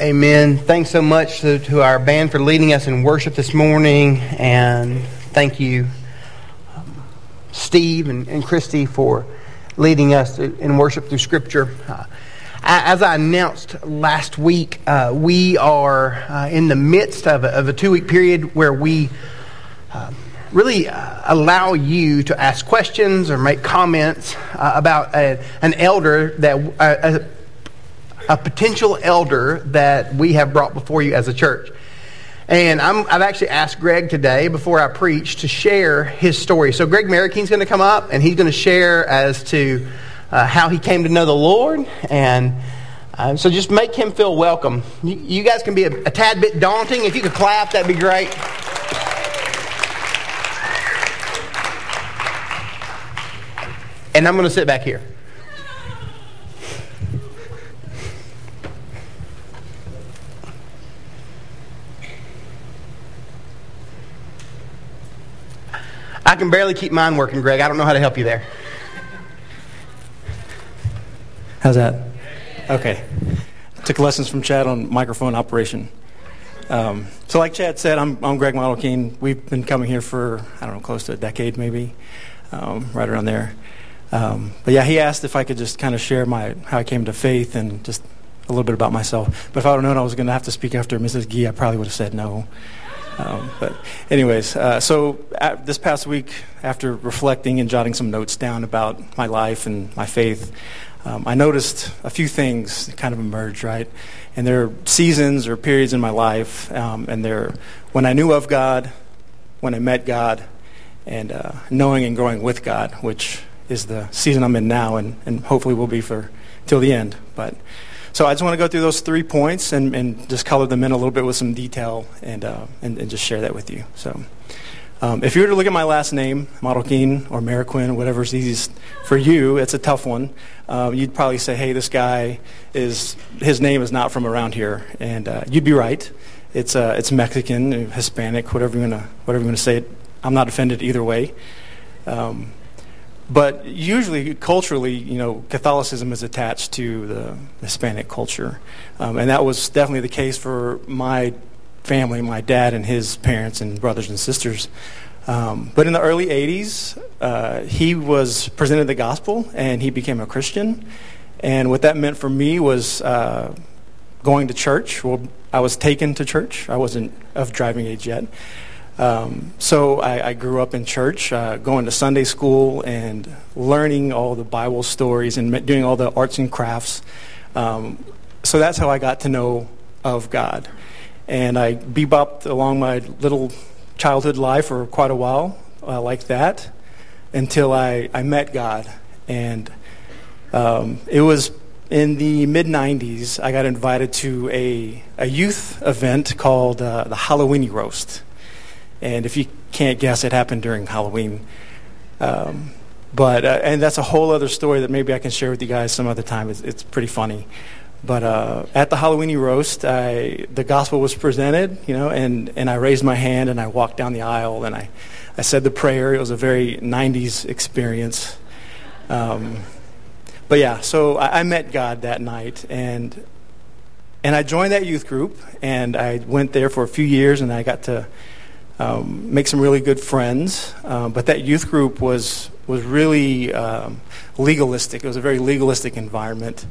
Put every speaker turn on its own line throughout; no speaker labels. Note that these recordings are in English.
Amen. Thanks so much to, to, our band for leading us in worship this morning. And thank you, um, Steve and, and, Christy, for leading us in worship through Scripture. Uh, as I announced last week, uh, we are uh, in the midst of a, a two week period where we uh, really uh, allow you to ask questions or make comments uh, about a, an elder that a potential elder that we have brought before you as a church. And i have actually asked Greg today, before I preach, to share his story. So, Greg Marroquin's going to come up and he's going to share as to uh, how he came to know the Lord. And uh, so, just make him feel welcome. You, you guys can be a, a tad bit daunting. If you could clap, that'd be great. And I'm going to sit back here. I can barely keep mine working, Greg. I don't know how to help you there.
How's that? Okay. Took lessons from Chad on microphone operation. Um, so, like Chad said, I'm, I'm Greg Modelkeen. We've been coming here for, I don't know, close to a decade maybe, um, right around there. Um, but yeah, he asked if I could just kind of share my how I came to faith and just a little bit about myself. But if I would have known I was going to have to speak after Mrs. Gee, I probably would have said no. Um, but, anyways, uh, so at, this past week, after reflecting and jotting some notes down about my life and my faith, um, I noticed a few things kind of emerge, right? And there are seasons or periods in my life, um, and there when I knew of God, when I met God, and uh, knowing and growing with God, which is the season I'm in now, and, and hopefully will be for till the end. But so I just want to go through those three points and, and just color them in a little bit with some detail and, uh, and, and, just share that with you. So um, if you were to look at my last name, Modelkeen or Marroquin, whatever's easiest for you, it's a tough one. Um, you'd probably say, hey, this guy is, his name is not from around here. And uh, you'd be right. It's, uh, it's Mexican, Hispanic, whatever you want to whatever you to say. I'm not offended either way. Um, but usually, culturally, you know, Catholicism is attached to the Hispanic culture. Um, and that was definitely the case for my family, my dad and his parents and brothers and sisters. Um, but in the early 80s, uh, he was presented the gospel and he became a Christian. And what that meant for me was uh, going to church. Well, I was taken to church. I wasn't of driving age yet. Um, so I, I, grew up in church, uh, going to Sunday school and learning all the Bible stories and doing all the arts and crafts. Um, so that's how I got to know of God. And I bebopped along my little childhood life for quite a while uh, like that until I, I met God. And um, it was in the mid 90s, I got invited to a, a youth event called uh, the Halloween Roast. And if you can't guess, it happened during Halloween. Um, but uh, and that's a whole other story that maybe I can share with you guys some other time. It's, it's pretty funny. But uh, at the Halloween roast, I, the gospel was presented, you know, and, and I raised my hand and I walked down the aisle and I, I said the prayer. It was a very 90s experience. Um, but yeah, so I, I met God that night and and I joined that youth group and I went there for a few years and I got to um, make some really good friends. Uh, but that youth group was was really um, legalistic. It was a very legalistic environment.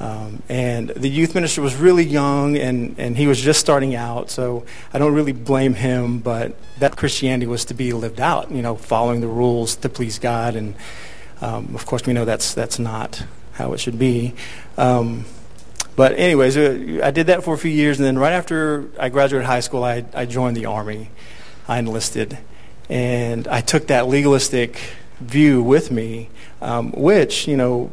Um, and the youth minister was really young and, and he was just starting out, so I don't really blame him, but that Christianity was to be lived out, you know, following the rules to please God. And um, of course, we know that's, that's not how it should be. Um, but, anyways, uh, I did that for a few years, and then right after I graduated high school, I, I joined the Army. I enlisted. And I took that legalistic view with me, um, which, you know,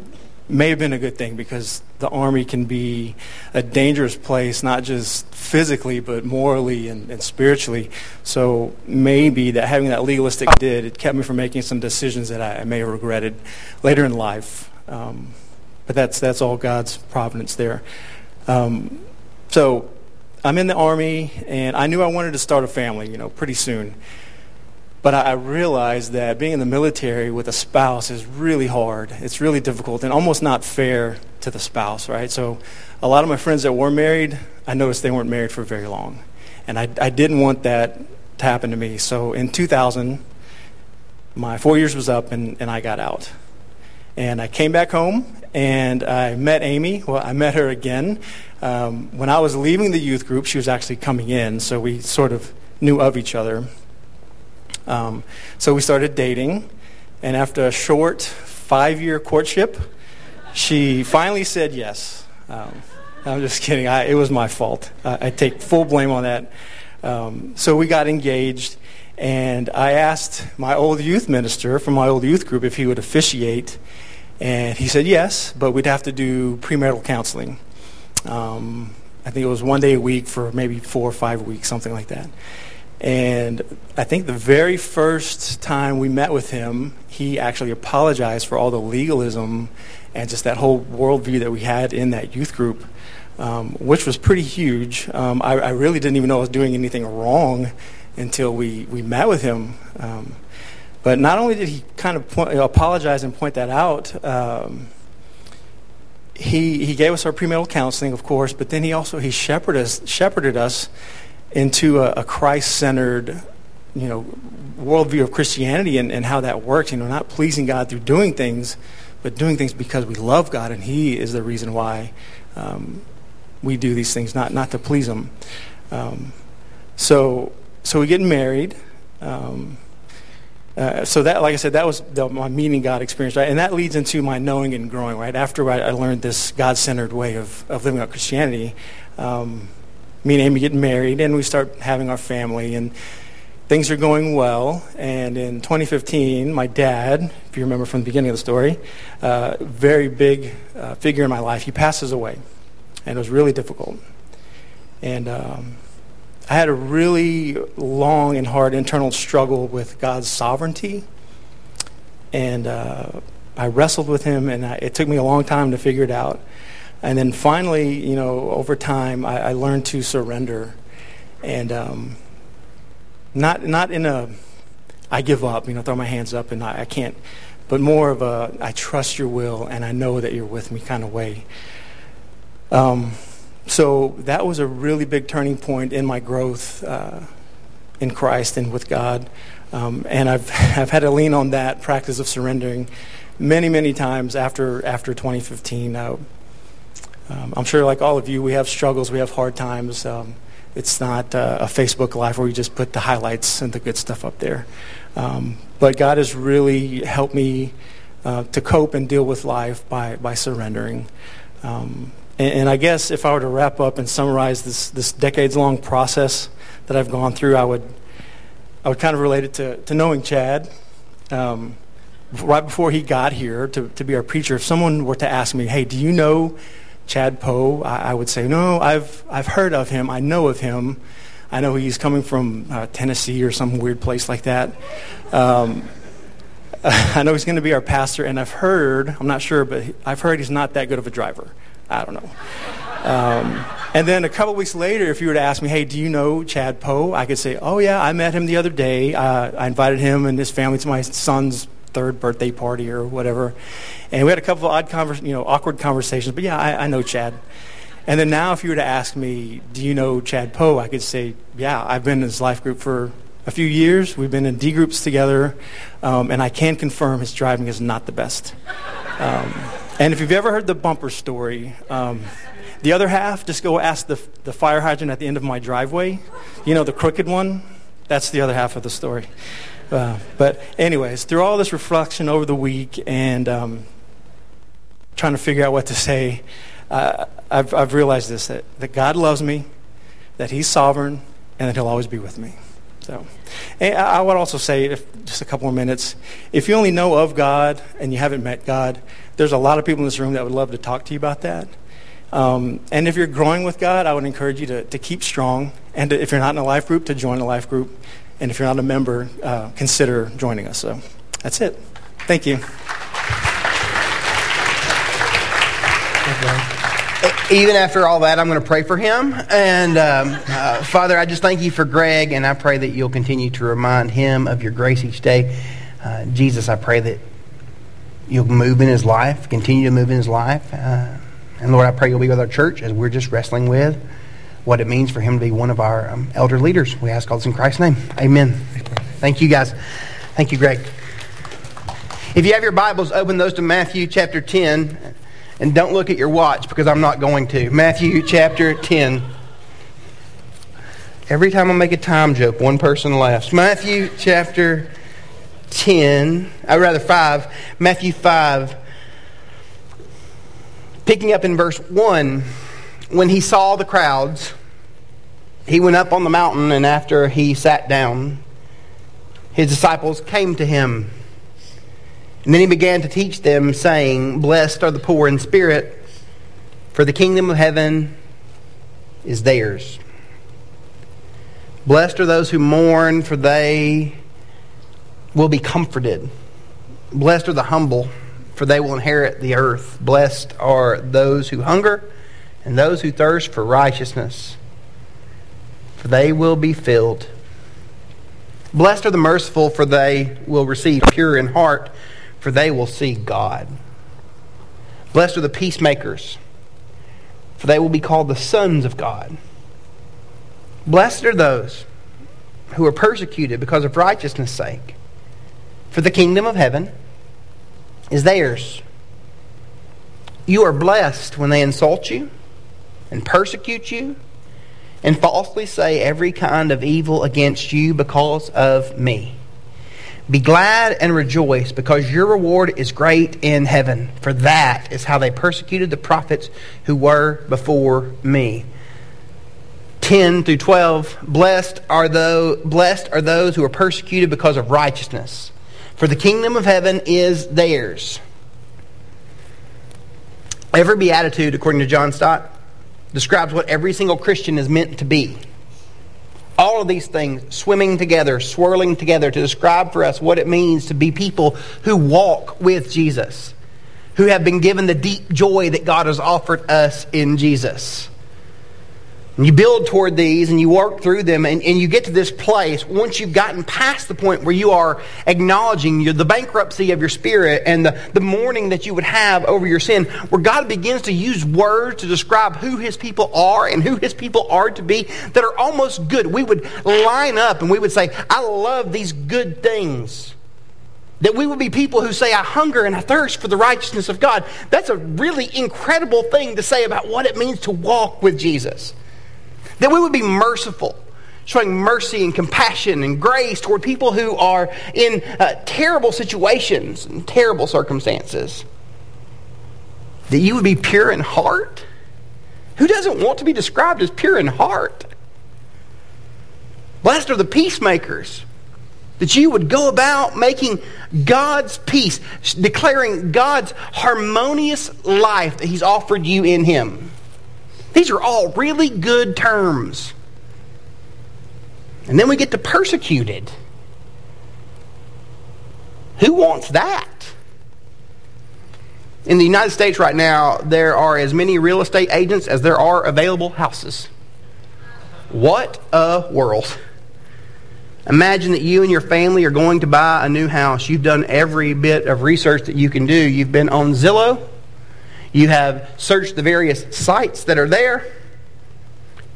may have been a good thing because the Army can be a dangerous place, not just physically, but morally and, and spiritually. So maybe that having that legalistic did, it kept me from making some decisions that I, I may have regretted later in life. Um, but that's, that's all God's providence there. Um, so I'm in the Army, and I knew I wanted to start a family, you know, pretty soon. But I realized that being in the military with a spouse is really hard. It's really difficult and almost not fair to the spouse, right? So a lot of my friends that were married, I noticed they weren't married for very long. And I, I didn't want that to happen to me. So in 2000, my four years was up and, and I got out. And I came back home and I met Amy. Well, I met her again. Um, when I was leaving the youth group, she was actually coming in, so we sort of knew of each other. Um, so we started dating, and after a short five year courtship, she finally said yes. Um, I'm just kidding. I, it was my fault. I, I take full blame on that. Um, so we got engaged, and I asked my old youth minister from my old youth group if he would officiate, and he said yes, but we'd have to do premarital counseling. Um, I think it was one day a week for maybe four or five weeks, something like that. And I think the very first time we met with him, he actually apologized for all the legalism and just that whole worldview that we had in that youth group um, which was pretty huge. Um, I, I, really didn't even know I was doing anything wrong until we, we met with him. Um, but not only did he kind of point, apologize and point that out, um, he, he gave us our premarital counseling, of course, but then he also he shepherded us, shepherded us into a, a Christ-centered, you know, worldview of Christianity and, and how that works. You know, not pleasing God through doing things, but doing things because we love God, and He is the reason why um, we do these things, not, not to please Him. Um, so, so we get married. Um, uh, so that, like I said, that was the, my meeting God experience, right? And that leads into my knowing and growing, right? After I, I learned this God-centered way of, of living out Christianity, um, me and Amy get married, and we start having our family, and things are going well. And in 2015, my dad, if you remember from the beginning of the story, uh, very big uh, figure in my life, he passes away and it was really difficult. And um, I had a really long and hard internal struggle with God's sovereignty. And uh, I wrestled with Him, and I, it took me a long time to figure it out. And then finally, you know, over time, I, I learned to surrender. And um, not, not in a, I give up, you know, throw my hands up and I, I can't, but more of a, I trust your will and I know that you're with me kind of way. Um, so that was a really big turning point in my growth uh, in Christ and with God. Um, and I've, I've had to lean on that practice of surrendering many, many times after, after 2015. Uh, um, I'm sure, like all of you, we have struggles, we have hard times. Um, it's not uh, a Facebook Live where we just put the highlights and the good stuff up there. Um, but God has really helped me uh, to cope and deal with life by, by surrendering. Um, and, and I guess if I were to wrap up and summarize this, this decades long process that I've gone through, I would, I would kind of relate it to, to knowing Chad. Um, right before he got here to, to be our preacher, if someone were to ask me, hey, do you know Chad Poe? I, I would say, no, I've, I've heard of him. I know of him. I know he's coming from uh, Tennessee or some weird place like that. Um, I know he's going to be our pastor, and I've heard, I'm not sure, but I've heard he's not that good of a driver. I don't know. Um, and then a couple weeks later, if you were to ask me, hey, do you know Chad Poe? I could say, oh, yeah, I met him the other day. Uh, I invited him and his family to my son's third birthday party or whatever. And we had a couple of odd you know, awkward conversations, but yeah, I, I know Chad. And then now, if you were to ask me, do you know Chad Poe? I could say, yeah, I've been in his life group for a few years. We've been in D groups together, um, and I can confirm his driving is not the best. Um, and if you've ever heard the bumper story, um, the other half, just go ask the, the fire hydrant at the end of my driveway. You know, the crooked one? That's the other half of the story. Uh, but, anyways, through all this reflection over the week and um, trying to figure out what to say, uh, I've, I've realized this that, that God loves me, that He's sovereign, and that He'll always be with me. So, I would also say, if, just a couple more minutes, if you only know of God and you haven't met God, there's a lot of people in this room that would love to talk to you about that. Um, and if you're growing with God, I would encourage you to, to keep strong. And to, if you're not in a life group, to join a life group. And if you're not a member, uh, consider joining us. So that's it. Thank you.
Even after all that, I'm going to pray for him. And um, uh, Father, I just thank you for Greg, and I pray that you'll continue to remind him of your grace each day. Uh, Jesus, I pray that you'll move in his life, continue to move in his life. Uh, and Lord, I pray you'll be with our church as we're just wrestling with what it means for him to be one of our um, elder leaders. We ask all this in Christ's name. Amen. Thank you, guys. Thank you, Greg. If you have your Bibles, open those to Matthew chapter 10. And don't look at your watch because I'm not going to. Matthew chapter 10. Every time I make a time joke, one person laughs. Matthew chapter 10, I'd rather 5. Matthew 5. Picking up in verse 1 when he saw the crowds, he went up on the mountain, and after he sat down, his disciples came to him. And then he began to teach them, saying, Blessed are the poor in spirit, for the kingdom of heaven is theirs. Blessed are those who mourn, for they will be comforted. Blessed are the humble, for they will inherit the earth. Blessed are those who hunger and those who thirst for righteousness, for they will be filled. Blessed are the merciful, for they will receive pure in heart, for they will see God. Blessed are the peacemakers, for they will be called the sons of God. Blessed are those who are persecuted because of righteousness' sake, for the kingdom of heaven is theirs. You are blessed when they insult you and persecute you and falsely say every kind of evil against you because of me. Be glad and rejoice because your reward is great in heaven, for that is how they persecuted the prophets who were before me. 10 through 12 blessed are those blessed are those who are persecuted because of righteousness for the kingdom of heaven is theirs every beatitude according to john stott describes what every single Christian is meant to be. All of these things swimming together, swirling together to describe for us what it means to be people who walk with Jesus, who have been given the deep joy that God has offered us in Jesus. And you build toward these and you work through them and, and you get to this place once you've gotten past the point where you are acknowledging your, the bankruptcy of your spirit and the, the mourning that you would have over your sin, where God begins to use words to describe who his people are and who his people are to be that are almost good. We would line up and we would say, I love these good things. That we would be people who say, I hunger and I thirst for the righteousness of God. That's a really incredible thing to say about what it means to walk with Jesus. That we would be merciful, showing mercy and compassion and grace toward people who are in uh, terrible situations and terrible circumstances. That you would be pure in heart. Who doesn't want to be described as pure in heart? Blessed are the peacemakers. That you would go about making God's peace, declaring God's harmonious life that He's offered you in Him. These are all really good terms. And then we get to persecuted. Who wants that? In the United States right now, there are as many real estate agents as there are available houses. What a world. Imagine that you and your family are going to buy a new house. You've done every bit of research that you can do. You've been on Zillow, you have searched the various sites that are there.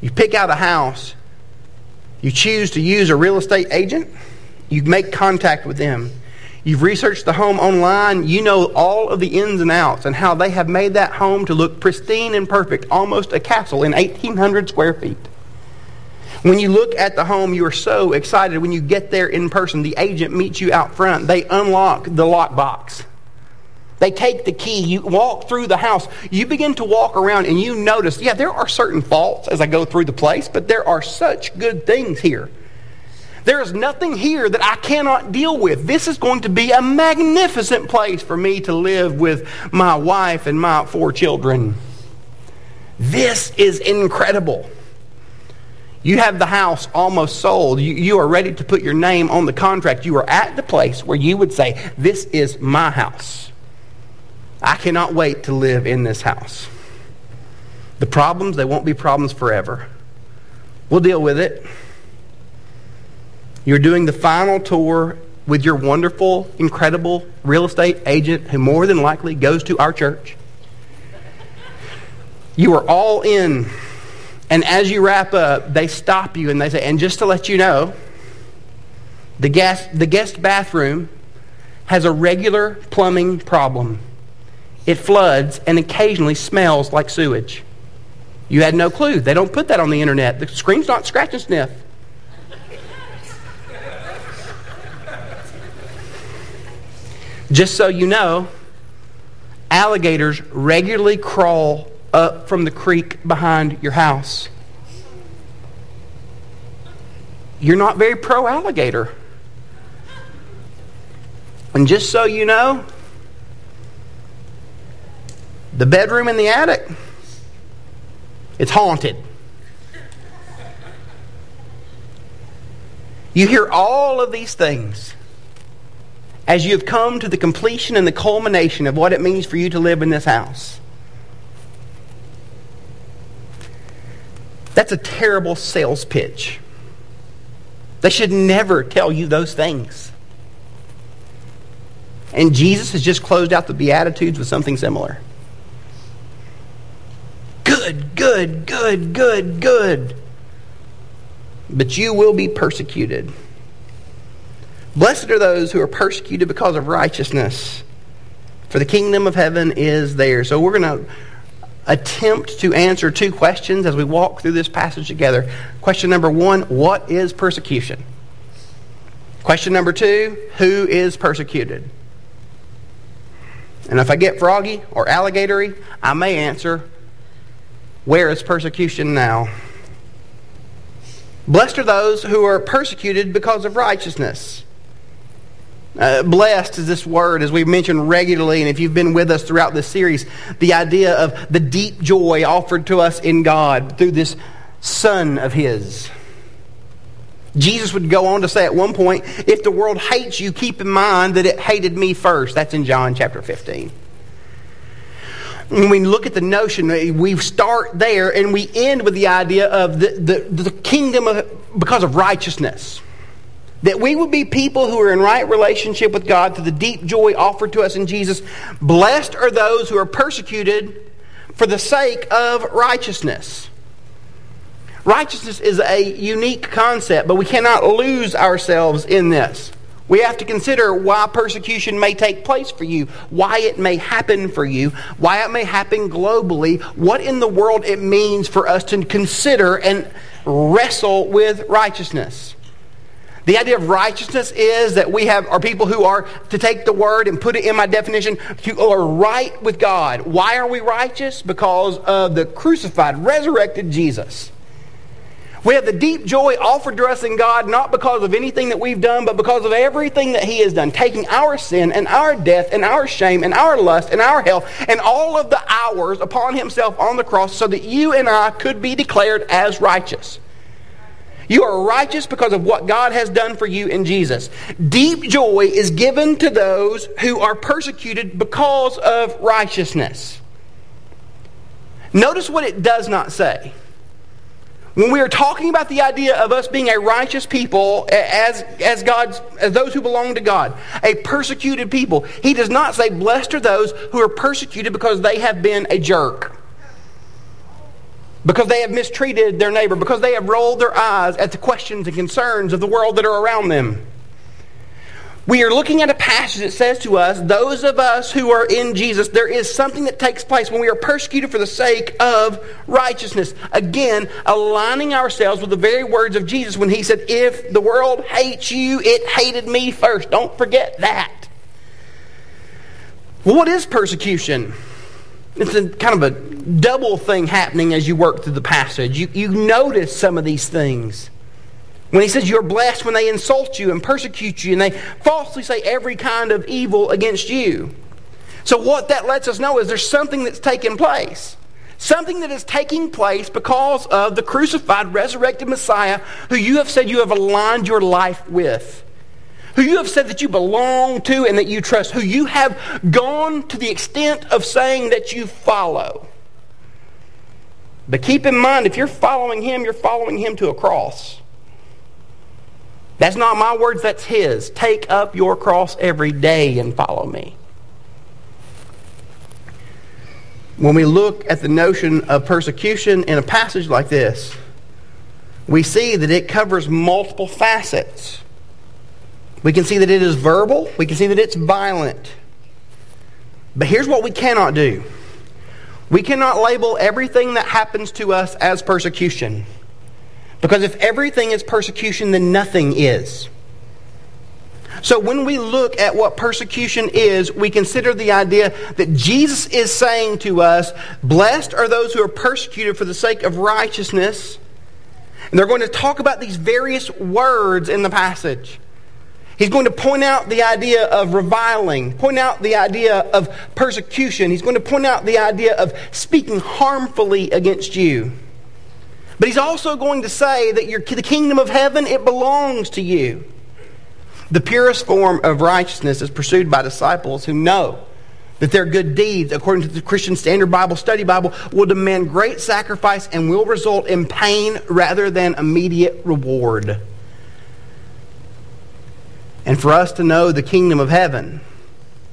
You pick out a house. You choose to use a real estate agent. You make contact with them. You've researched the home online. You know all of the ins and outs and how they have made that home to look pristine and perfect, almost a castle in 1,800 square feet. When you look at the home, you are so excited. When you get there in person, the agent meets you out front. They unlock the lockbox. They take the key, you walk through the house, you begin to walk around and you notice, yeah, there are certain faults as I go through the place, but there are such good things here. There is nothing here that I cannot deal with. This is going to be a magnificent place for me to live with my wife and my four children. This is incredible. You have the house almost sold. You, you, are ready to put your name on the contract. You are at the place where you would say, This is my house. I cannot wait to live in this house. The problems, they won't be problems forever. We'll deal with it. You're doing the final tour with your wonderful, incredible real estate agent who more than likely goes to our church. You are all in. And as you wrap up, they stop you and they say, and just to let you know, the guest, the guest bathroom has a regular plumbing problem. It floods and occasionally smells like sewage. You had no clue. They don't put that on the internet. The screen's not scratch and sniff. Just so you know, alligators regularly crawl up from the creek behind your house. You're not very pro alligator. And just so you know, the bedroom in the attic, it's haunted. You hear all of these things as you have come to the completion and the culmination of what it means for you to live in this house. That's a terrible sales pitch. They should never tell you those things. And Jesus has just closed out the Beatitudes with something similar. Good, good, good, good, good. But you will be persecuted. Blessed are those who are persecuted because of righteousness, for the kingdom of heaven is theirs. So we're going to attempt to answer two questions as we walk through this passage together. Question number one What is persecution? Question number two Who is persecuted? And if I get froggy or alligatory, I may answer Where is persecution now? Blessed are those who are persecuted because of righteousness. Uh, blessed is this word, as we've mentioned regularly, and if you've been with us throughout this series, the idea of the deep joy offered to us in God through this Son of His. Jesus would go on to say at one point, if the world hates you, keep in mind that it hated me first. That's in John chapter 15. When we look at the notion, eh, we start there and we end with the idea of the, the, the kingdom of, because of righteousness. That we would be people who are in right relationship with God through the deep joy offered to us in Jesus. Blessed are those who are persecuted for the sake of righteousness. Righteousness is a unique concept, but we cannot lose ourselves in this. We have to consider why persecution may take place for you, why it may happen for you, why it may happen globally, what in the world it means for us to consider and wrestle with righteousness. The idea of righteousness is that we have are people who are to take the word and put it in my definition who are right with God. Why are we righteous? Because of the crucified, resurrected Jesus. We have the deep joy offered to us in God not because of anything that we've done, but because of everything that He has done, taking our sin and our death and our shame and our lust and our hell and all of the hours upon Himself on the cross so that you and I could be declared as righteous. You are righteous because of what God has done for you in Jesus. Deep joy is given to those who are persecuted because of righteousness. Notice what it does not say. When we are talking about the idea of us being a righteous people as, as God's as those who belong to God, a persecuted people, he does not say, Blessed are those who are persecuted because they have been a jerk because they have mistreated their neighbor, because they have rolled their eyes at the questions and concerns of the world that are around them. We are looking at a passage that says to us, those of us who are in Jesus, there is something that takes place when we are persecuted for the sake of righteousness. Again, aligning ourselves with the very words of Jesus when he said, If the world hates you, it hated me first. Don't forget that. Well, what is persecution? It's a kind of a double thing happening as you work through the passage. You, you notice some of these things. When he says you're blessed when they insult you and persecute you and they falsely say every kind of evil against you. So, what that lets us know is there's something that's taking place. Something that is taking place because of the crucified, resurrected Messiah who you have said you have aligned your life with who you have said that you belong to and that you trust, who you have gone to the extent of saying that you follow. But keep in mind, if you're following him, you're following him to a cross. That's not my words, that's his. Take up your cross every day and follow me. when we look at the notion of persecution in a passage like this, we see that it covers multiple facets. We can see that it is verbal, we can see that it's violent. But here's what we cannot do we cannot label everything that happens to us as persecution. Because if everything is persecution, then nothing is. So when we look at what persecution is, we consider the idea that Jesus is saying to us, Blessed are those who are persecuted for the sake of righteousness. And they're going to talk about these various words in the passage. He's going to point out the idea of reviling, point out the idea of persecution. He's going to point out the idea of speaking harmfully against you. But he's also going to say that your, the kingdom of heaven, it belongs to you. The purest form of righteousness is pursued by disciples who know that their good deeds, according to the Christian Standard Bible Study Bible, will demand great sacrifice and will result in pain rather than immediate reward. And for us to know the kingdom of heaven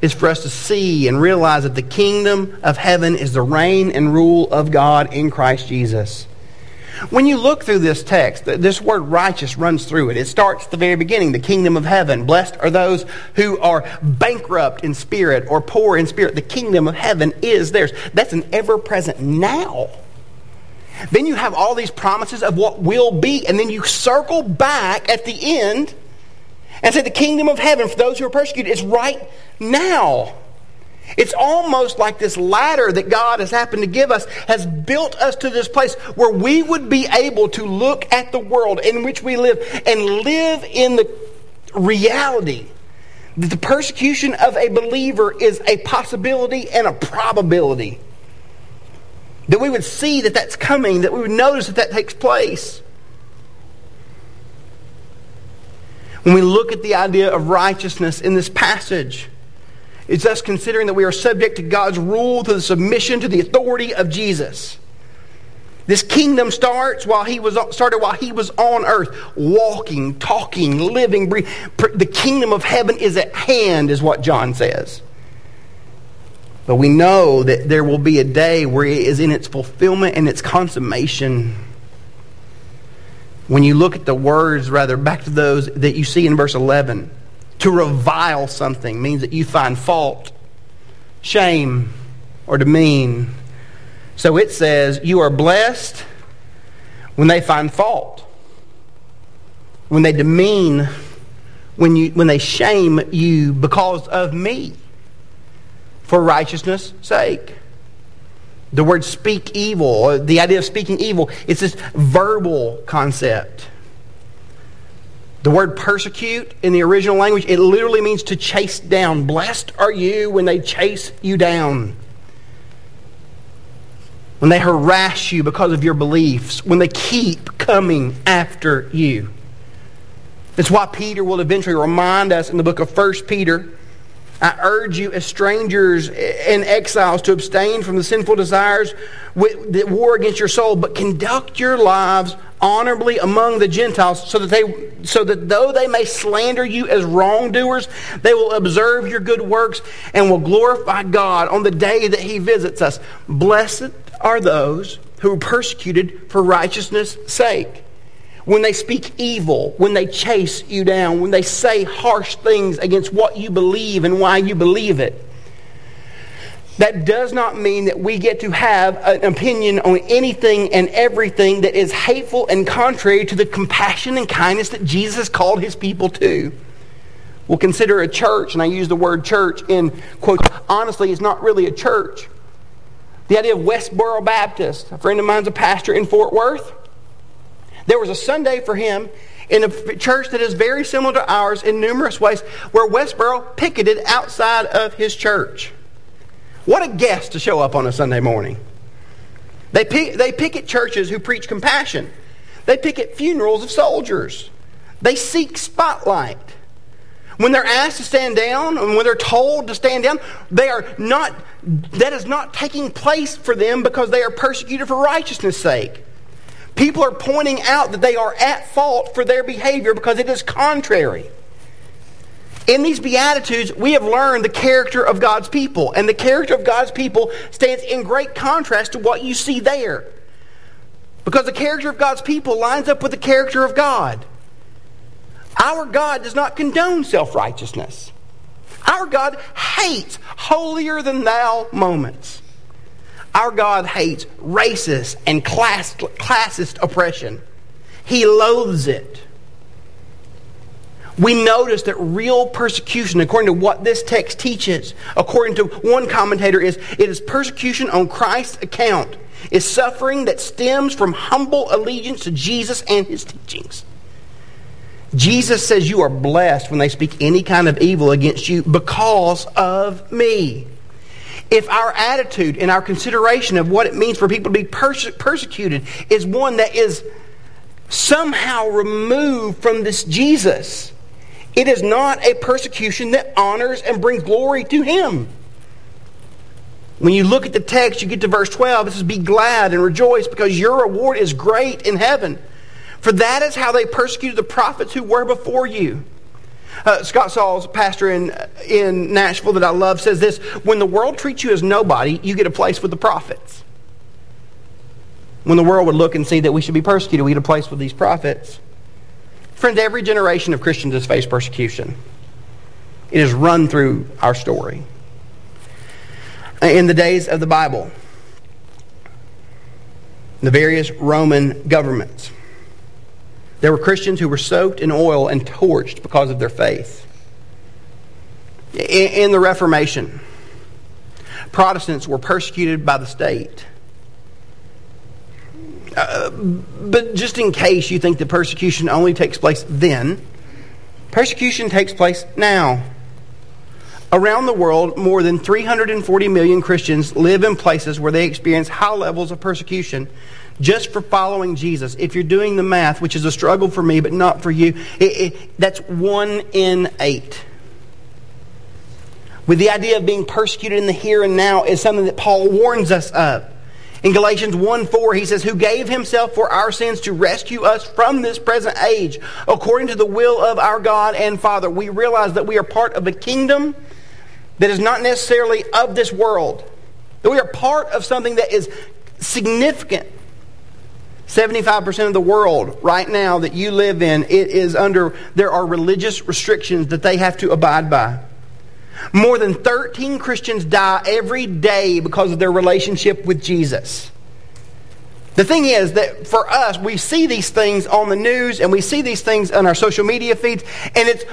is for us to see and realize that the kingdom of heaven is the reign and rule of God in Christ Jesus. When you look through this text, this word righteous runs through it. It starts at the very beginning, the kingdom of heaven. Blessed are those who are bankrupt in spirit or poor in spirit. The kingdom of heaven is theirs. That's an ever present now. Then you have all these promises of what will be, and then you circle back at the end and say the kingdom of heaven for those who are persecuted is right now. It's almost like this ladder that God has happened to give us has built us to this place where we would be able to look at the world in which we live and live in the reality that the persecution of a believer is a possibility and a probability. That we would see that that's coming, that we would notice that that takes place. When we look at the idea of righteousness in this passage, it's us considering that we are subject to God's rule, to the submission, to the authority of Jesus. This kingdom starts while he was started while he was on earth, walking, talking, living, breathing. The kingdom of heaven is at hand, is what John says. But we know that there will be a day where it is in its fulfillment and its consummation. When you look at the words, rather, back to those that you see in verse 11, to revile something means that you find fault, shame, or demean. So it says, You are blessed when they find fault, when they demean, when, you, when they shame you because of me, for righteousness' sake. The word speak evil, the idea of speaking evil, it's this verbal concept. The word persecute in the original language, it literally means to chase down. Blessed are you when they chase you down. When they harass you because of your beliefs. When they keep coming after you. It's why Peter will eventually remind us in the book of 1 Peter I urge you, as strangers and exiles, to abstain from the sinful desires that war against your soul, but conduct your lives honorably among the Gentiles, so that they, so that though they may slander you as wrongdoers, they will observe your good works and will glorify God on the day that He visits us. Blessed are those who are persecuted for righteousness' sake when they speak evil, when they chase you down, when they say harsh things against what you believe and why you believe it. That does not mean that we get to have an opinion on anything and everything that is hateful and contrary to the compassion and kindness that Jesus called his people to. We'll consider a church, and I use the word church in quote, Honestly, it's not really a church. The idea of Westboro Baptist, a friend of mine's a pastor in Fort Worth. There was a Sunday for him in a church that is very similar to ours in numerous ways where Westboro picketed outside of his church. What a guest to show up on a Sunday morning. They, pick, they picket churches who preach compassion. They picket funerals of soldiers. They seek spotlight. When they're asked to stand down and when they're told to stand down, they are not, that is not taking place for them because they are persecuted for righteousness' sake. People are pointing out that they are at fault for their behavior because it is contrary. In these Beatitudes, we have learned the character of God's people. And the character of God's people stands in great contrast to what you see there. Because the character of God's people lines up with the character of God. Our God does not condone self righteousness. Our God hates holier than thou moments. Our God hates racist and class, classist oppression. He loathes it. We notice that real persecution, according to what this text teaches, according to one commentator, is it is persecution on Christ's account, is suffering that stems from humble allegiance to Jesus and his teachings. Jesus says you are blessed when they speak any kind of evil against you because of me. If our attitude and our consideration of what it means for people to be perse- persecuted is one that is somehow removed from this Jesus, it is not a persecution that honors and brings glory to him. When you look at the text, you get to verse 12. It says, Be glad and rejoice because your reward is great in heaven. For that is how they persecuted the prophets who were before you. Uh, Scott Sauls, pastor in, in Nashville that I love, says this When the world treats you as nobody, you get a place with the prophets. When the world would look and see that we should be persecuted, we get a place with these prophets. Friends, every generation of Christians has faced persecution. It has run through our story. In the days of the Bible, the various Roman governments, there were Christians who were soaked in oil and torched because of their faith. In the Reformation, Protestants were persecuted by the state. Uh, but just in case you think the persecution only takes place then, persecution takes place now. Around the world, more than 340 million Christians live in places where they experience high levels of persecution just for following Jesus. If you're doing the math, which is a struggle for me, but not for you, it, it, that's one in eight. With the idea of being persecuted in the here and now is something that Paul warns us of. In Galatians 1 4, he says, Who gave himself for our sins to rescue us from this present age, according to the will of our God and Father. We realize that we are part of a kingdom that is not necessarily of this world, that we are part of something that is significant 75% of the world right now that you live in, it is under, there are religious restrictions that they have to abide by. More than 13 Christians die every day because of their relationship with Jesus. The thing is that for us, we see these things on the news and we see these things on our social media feeds, and it's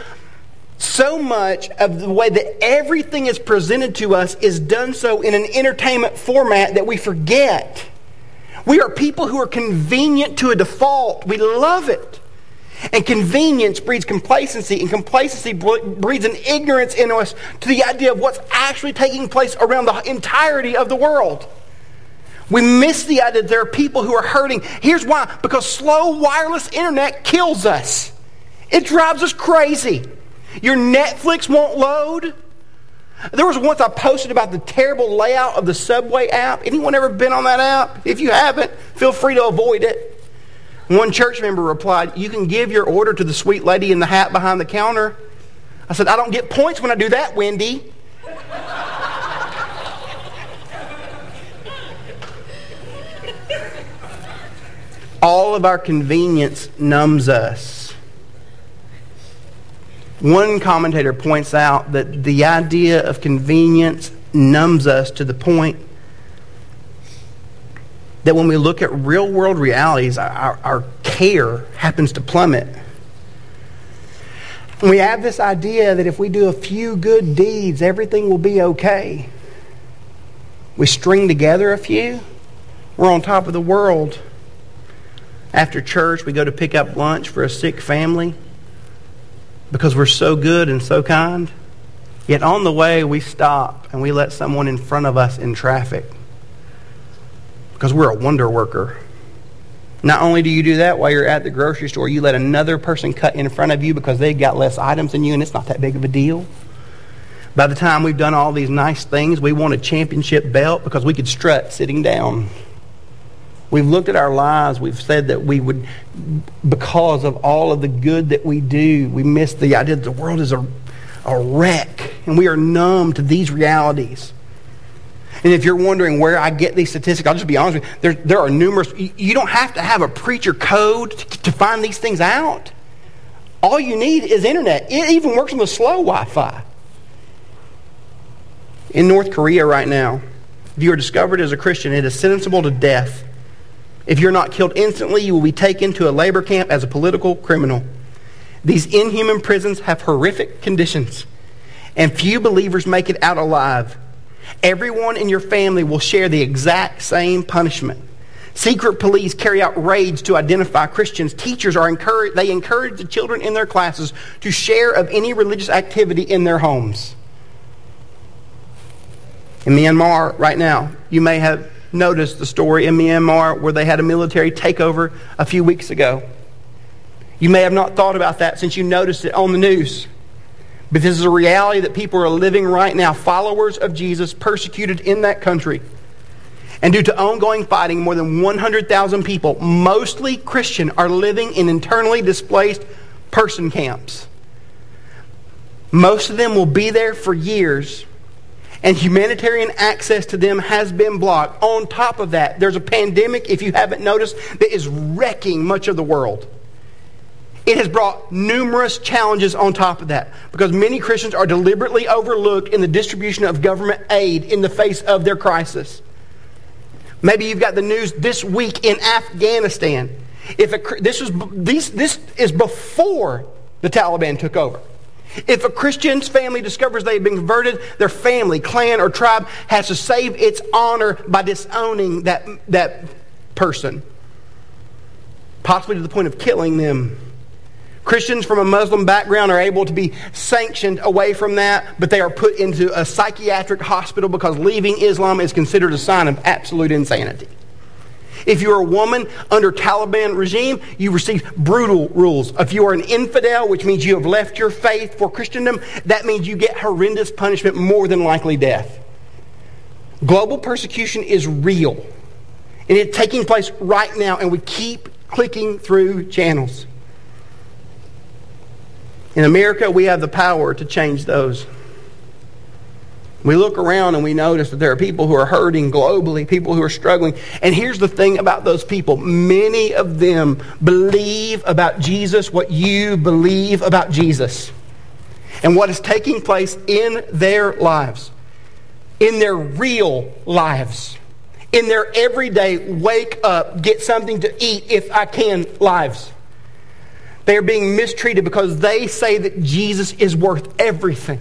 so much of the way that everything is presented to us is done so in an entertainment format that we forget we are people who are convenient to a default. We love it. And convenience breeds complacency, and complacency breeds an ignorance in us to the idea of what's actually taking place around the entirety of the world. We miss the idea that there are people who are hurting. Here's why because slow wireless internet kills us, it drives us crazy. Your Netflix won't load. There was once I posted about the terrible layout of the Subway app. Anyone ever been on that app? If you haven't, feel free to avoid it. One church member replied, You can give your order to the sweet lady in the hat behind the counter. I said, I don't get points when I do that, Wendy. All of our convenience numbs us. One commentator points out that the idea of convenience numbs us to the point that when we look at real world realities, our, our care happens to plummet. We have this idea that if we do a few good deeds, everything will be okay. We string together a few, we're on top of the world. After church, we go to pick up lunch for a sick family because we're so good and so kind. Yet on the way, we stop and we let someone in front of us in traffic because we're a wonder worker. Not only do you do that while you're at the grocery store, you let another person cut in front of you because they've got less items than you, and it's not that big of a deal. By the time we've done all these nice things, we want a championship belt because we could strut sitting down. We've looked at our lives. We've said that we would, because of all of the good that we do, we miss the idea that the world is a, a wreck, and we are numb to these realities. And if you're wondering where I get these statistics, I'll just be honest with you. There, there are numerous. You don't have to have a preacher code to, to find these things out. All you need is internet. It even works on the slow Wi Fi. In North Korea right now, if you are discovered as a Christian, it is sentenciable to death. If you're not killed instantly, you will be taken to a labor camp as a political criminal. These inhuman prisons have horrific conditions, and few believers make it out alive. Everyone in your family will share the exact same punishment. Secret police carry out raids to identify Christians. Teachers are encouraged, they encourage the children in their classes to share of any religious activity in their homes. In Myanmar right now, you may have noticed the story in Myanmar where they had a military takeover a few weeks ago. You may have not thought about that since you noticed it on the news. But this is a reality that people are living right now, followers of Jesus persecuted in that country. And due to ongoing fighting, more than 100,000 people, mostly Christian, are living in internally displaced person camps. Most of them will be there for years, and humanitarian access to them has been blocked. On top of that, there's a pandemic, if you haven't noticed, that is wrecking much of the world. It has brought numerous challenges on top of that because many Christians are deliberately overlooked in the distribution of government aid in the face of their crisis. Maybe you've got the news this week in Afghanistan. If a, this, is, these, this is before the Taliban took over. If a Christian's family discovers they've been converted, their family, clan, or tribe has to save its honor by disowning that, that person, possibly to the point of killing them. Christians from a Muslim background are able to be sanctioned away from that, but they are put into a psychiatric hospital because leaving Islam is considered a sign of absolute insanity. If you're a woman under Taliban regime, you receive brutal rules. If you are an infidel, which means you have left your faith for Christendom, that means you get horrendous punishment, more than likely death. Global persecution is real. And it's taking place right now, and we keep clicking through channels. In America, we have the power to change those. We look around and we notice that there are people who are hurting globally, people who are struggling. And here's the thing about those people many of them believe about Jesus what you believe about Jesus and what is taking place in their lives, in their real lives, in their everyday wake up, get something to eat if I can lives. They are being mistreated because they say that Jesus is worth everything.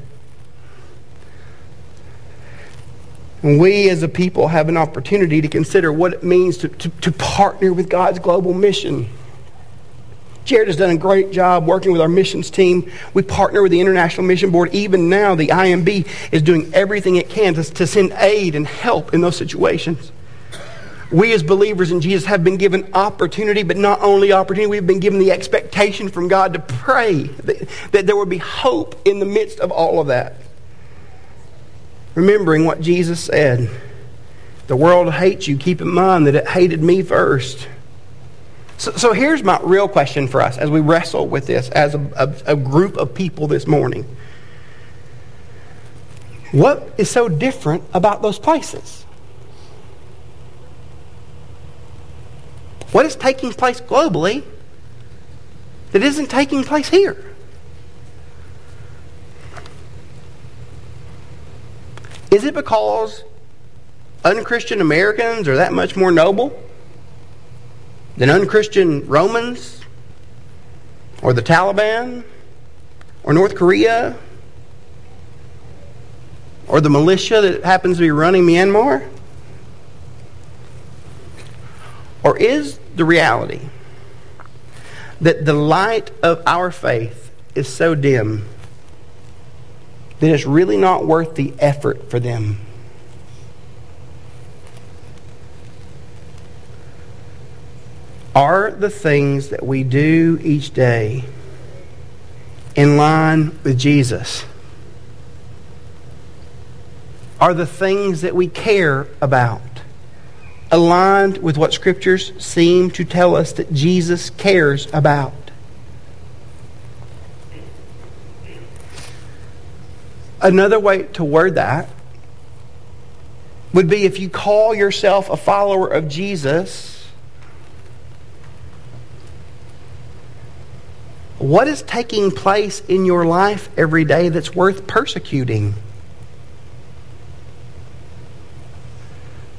And we as a people have an opportunity to consider what it means to, to, to, partner with God's global mission. Jared has done a great job working with our missions team. We partner with the International Mission Board. Even now, the IMB is doing everything it can to, to send aid and help in those situations. We as believers in Jesus have been given opportunity, but not only opportunity, we've been given the expectation from God to pray that, that there would be hope in the midst of all of that. Remembering what Jesus said the world hates you, keep in mind that it hated me first. So, so here's my real question for us as we wrestle with this as a, a, a group of people this morning. What is so different about those places? What is taking place globally that isn't taking place here? Is it because unchristian Americans are that much more noble than unchristian Romans or the Taliban or North Korea or the militia that happens to be running Myanmar? Or is the reality that the light of our faith is so dim that it's really not worth the effort for them? Are the things that we do each day in line with Jesus? Are the things that we care about aligned with what scriptures seem to tell us that Jesus cares about. Another way to word that would be if you call yourself a follower of Jesus, what is taking place in your life every day that's worth persecuting?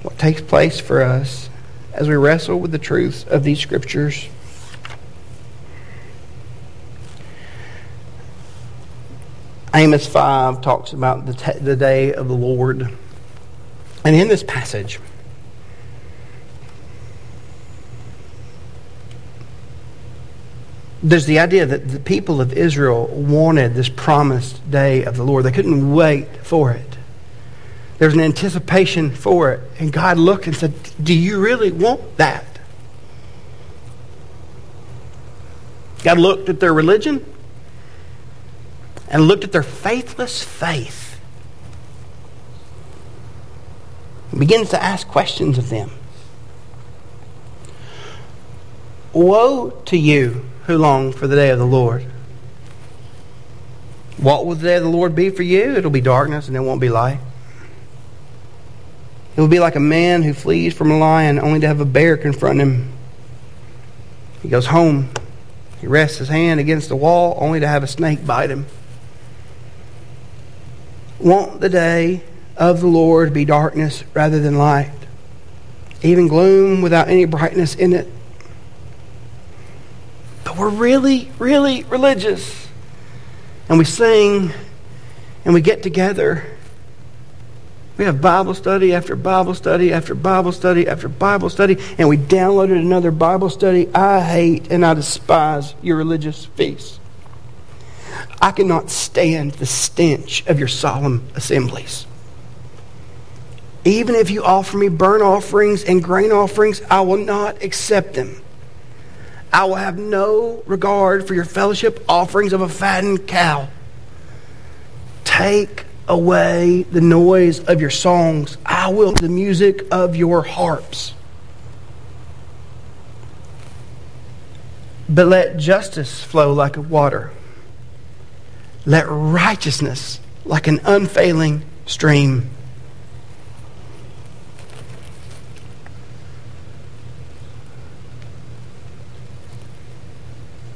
What takes place for us as we wrestle with the truths of these scriptures? Amos 5 talks about the, te- the day of the Lord. And in this passage, there's the idea that the people of Israel wanted this promised day of the Lord. They couldn't wait for it. There's an anticipation for it. And God looked and said, Do you really want that? God looked at their religion and looked at their faithless faith. He begins to ask questions of them. Woe to you who long for the day of the Lord. What will the day of the Lord be for you? It'll be darkness and it won't be light. It will be like a man who flees from a lion only to have a bear confront him. He goes home. He rests his hand against the wall only to have a snake bite him. Won't the day of the Lord be darkness rather than light? Even gloom without any brightness in it? But we're really, really religious. And we sing and we get together. We have Bible study after Bible study after Bible study after Bible study, and we downloaded another Bible study. I hate and I despise your religious feasts. I cannot stand the stench of your solemn assemblies. Even if you offer me burnt offerings and grain offerings, I will not accept them. I will have no regard for your fellowship offerings of a fattened cow. Take away the noise of your songs. I will the music of your harps. But let justice flow like a water let righteousness, like an unfailing stream,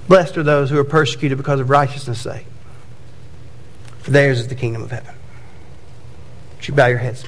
Blessed are those who are persecuted because of righteousness' sake, for theirs is the kingdom of heaven. Would you bow your heads?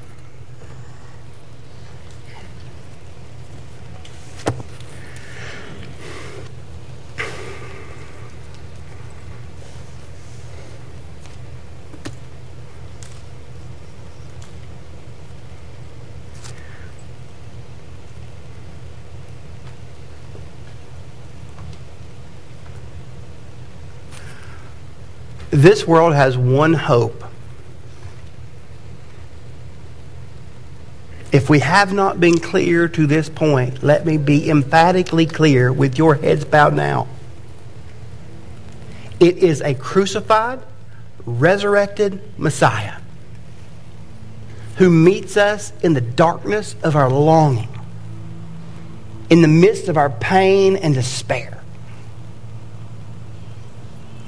This world has one hope. If we have not been clear to this point, let me be emphatically clear with your heads bowed now. It is a crucified, resurrected Messiah who meets us in the darkness of our longing, in the midst of our pain and despair.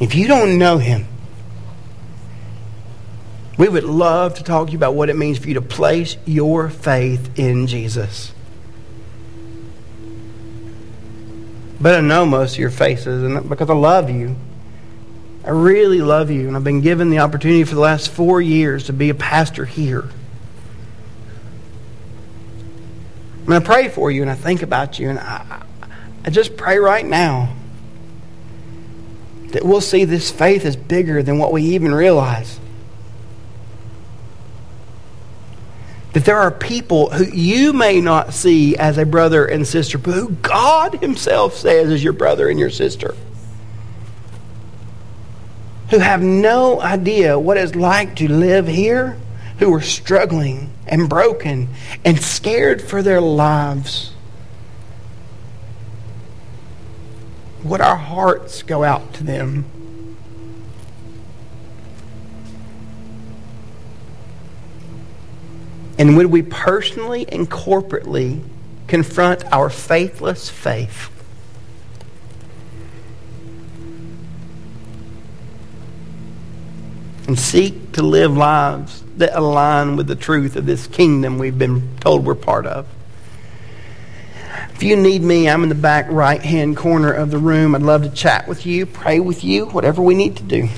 If you don't know him, we would love to talk to you about what it means for you to place your faith in Jesus. But I know most of your faces, and because I love you, I really love you, and I've been given the opportunity for the last four years to be a pastor here. And I pray for you, and I think about you, and I, I just pray right now that we'll see this faith is bigger than what we even realize. That there are people who you may not see as a brother and sister, but who God Himself says is your brother and your sister. Who have no idea what it's like to live here, who are struggling and broken and scared for their lives. Would our hearts go out to them? And would we personally and corporately confront our faithless faith? and seek to live lives that align with the truth of this kingdom we've been told we're part of. If you need me, I'm in the back right hand corner of the room. I'd love to chat with you, pray with you, whatever we need to do.